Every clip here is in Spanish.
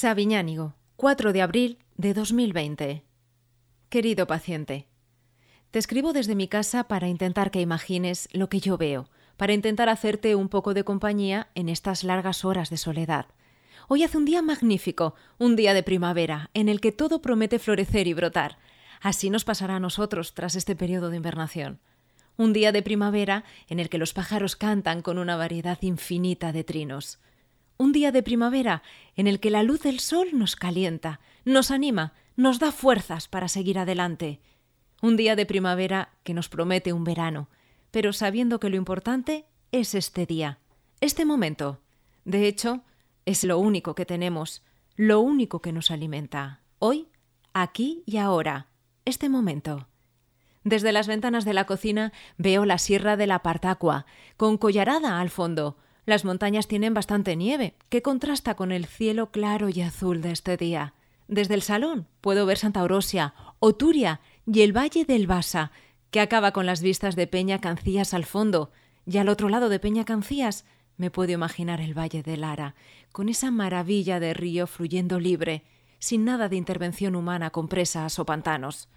Sabiñánigo, 4 de abril de 2020. Querido paciente, te escribo desde mi casa para intentar que imagines lo que yo veo, para intentar hacerte un poco de compañía en estas largas horas de soledad. Hoy hace un día magnífico, un día de primavera, en el que todo promete florecer y brotar. Así nos pasará a nosotros tras este periodo de invernación. Un día de primavera en el que los pájaros cantan con una variedad infinita de trinos. Un día de primavera en el que la luz del sol nos calienta, nos anima, nos da fuerzas para seguir adelante. Un día de primavera que nos promete un verano, pero sabiendo que lo importante es este día, este momento. De hecho, es lo único que tenemos, lo único que nos alimenta. Hoy, aquí y ahora, este momento. Desde las ventanas de la cocina veo la sierra de la Partacua, con collarada al fondo. Las montañas tienen bastante nieve, que contrasta con el cielo claro y azul de este día. Desde el salón puedo ver Santa Orosia, Oturia y el Valle del Basa, que acaba con las vistas de Peña Cancías al fondo, y al otro lado de Peña Cancías me puedo imaginar el Valle de Lara, con esa maravilla de río fluyendo libre, sin nada de intervención humana con presas o pantanos.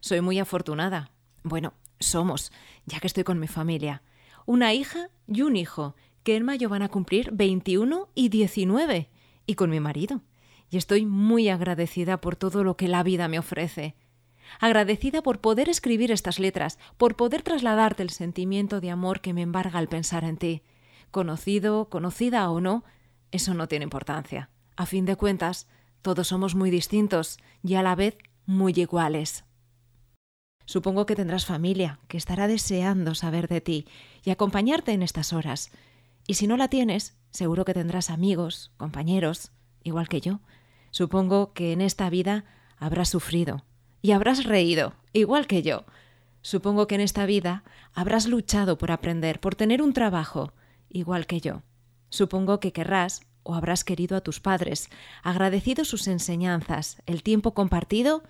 Soy muy afortunada. Bueno, somos, ya que estoy con mi familia. Una hija y un hijo, que en mayo van a cumplir 21 y 19, y con mi marido. Y estoy muy agradecida por todo lo que la vida me ofrece. Agradecida por poder escribir estas letras, por poder trasladarte el sentimiento de amor que me embarga al pensar en ti. Conocido, conocida o no, eso no tiene importancia. A fin de cuentas, todos somos muy distintos y a la vez muy iguales. Supongo que tendrás familia, que estará deseando saber de ti y acompañarte en estas horas. Y si no la tienes, seguro que tendrás amigos, compañeros, igual que yo. Supongo que en esta vida habrás sufrido y habrás reído, igual que yo. Supongo que en esta vida habrás luchado por aprender, por tener un trabajo, igual que yo. Supongo que querrás o habrás querido a tus padres, agradecido sus enseñanzas, el tiempo compartido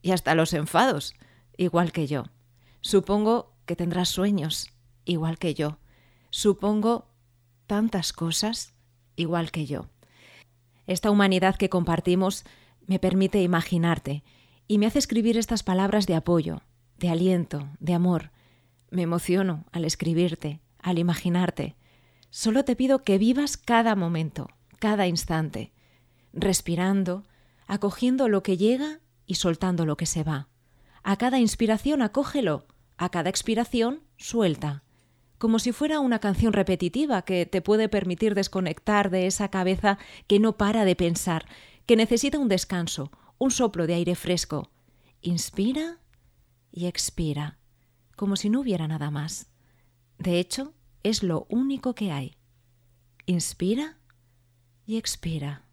y hasta los enfados, igual que yo. Supongo que tendrás sueños, igual que yo. Supongo tantas cosas, igual que yo. Esta humanidad que compartimos me permite imaginarte y me hace escribir estas palabras de apoyo, de aliento, de amor. Me emociono al escribirte, al imaginarte. Solo te pido que vivas cada momento, cada instante, respirando, acogiendo lo que llega y soltando lo que se va. A cada inspiración acógelo, a cada expiración suelta, como si fuera una canción repetitiva que te puede permitir desconectar de esa cabeza que no para de pensar, que necesita un descanso, un soplo de aire fresco. Inspira y expira, como si no hubiera nada más. De hecho, es lo único que hay. Inspira y expira.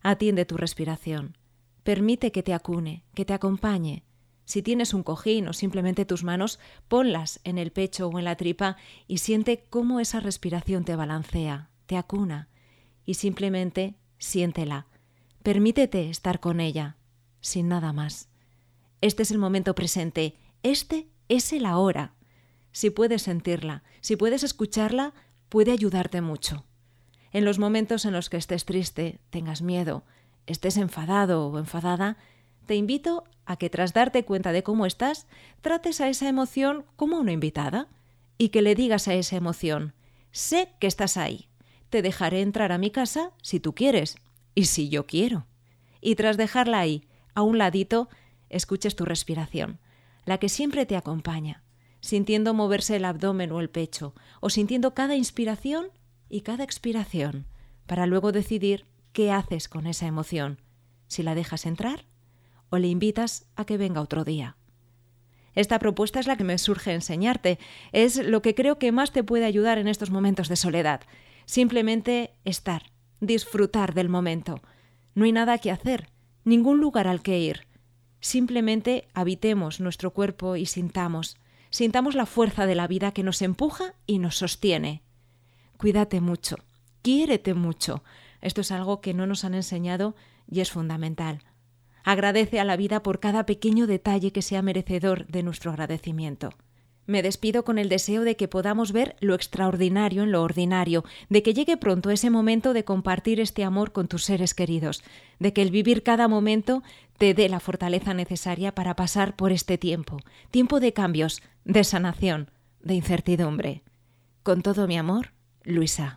Atiende tu respiración. Permite que te acune, que te acompañe, si tienes un cojín o simplemente tus manos, ponlas en el pecho o en la tripa y siente cómo esa respiración te balancea, te acuna, y simplemente siéntela. Permítete estar con ella, sin nada más. Este es el momento presente, este es el ahora. Si puedes sentirla, si puedes escucharla, puede ayudarte mucho. En los momentos en los que estés triste, tengas miedo, estés enfadado o enfadada, te invito a que tras darte cuenta de cómo estás, trates a esa emoción como una invitada y que le digas a esa emoción, sé que estás ahí, te dejaré entrar a mi casa si tú quieres y si yo quiero. Y tras dejarla ahí, a un ladito, escuches tu respiración, la que siempre te acompaña, sintiendo moverse el abdomen o el pecho, o sintiendo cada inspiración y cada expiración, para luego decidir qué haces con esa emoción, si la dejas entrar o le invitas a que venga otro día. Esta propuesta es la que me surge enseñarte, es lo que creo que más te puede ayudar en estos momentos de soledad. Simplemente estar, disfrutar del momento. No hay nada que hacer, ningún lugar al que ir. Simplemente habitemos nuestro cuerpo y sintamos, sintamos la fuerza de la vida que nos empuja y nos sostiene. Cuídate mucho, quiérete mucho. Esto es algo que no nos han enseñado y es fundamental. Agradece a la vida por cada pequeño detalle que sea merecedor de nuestro agradecimiento. Me despido con el deseo de que podamos ver lo extraordinario en lo ordinario, de que llegue pronto ese momento de compartir este amor con tus seres queridos, de que el vivir cada momento te dé la fortaleza necesaria para pasar por este tiempo, tiempo de cambios, de sanación, de incertidumbre. Con todo mi amor, Luisa.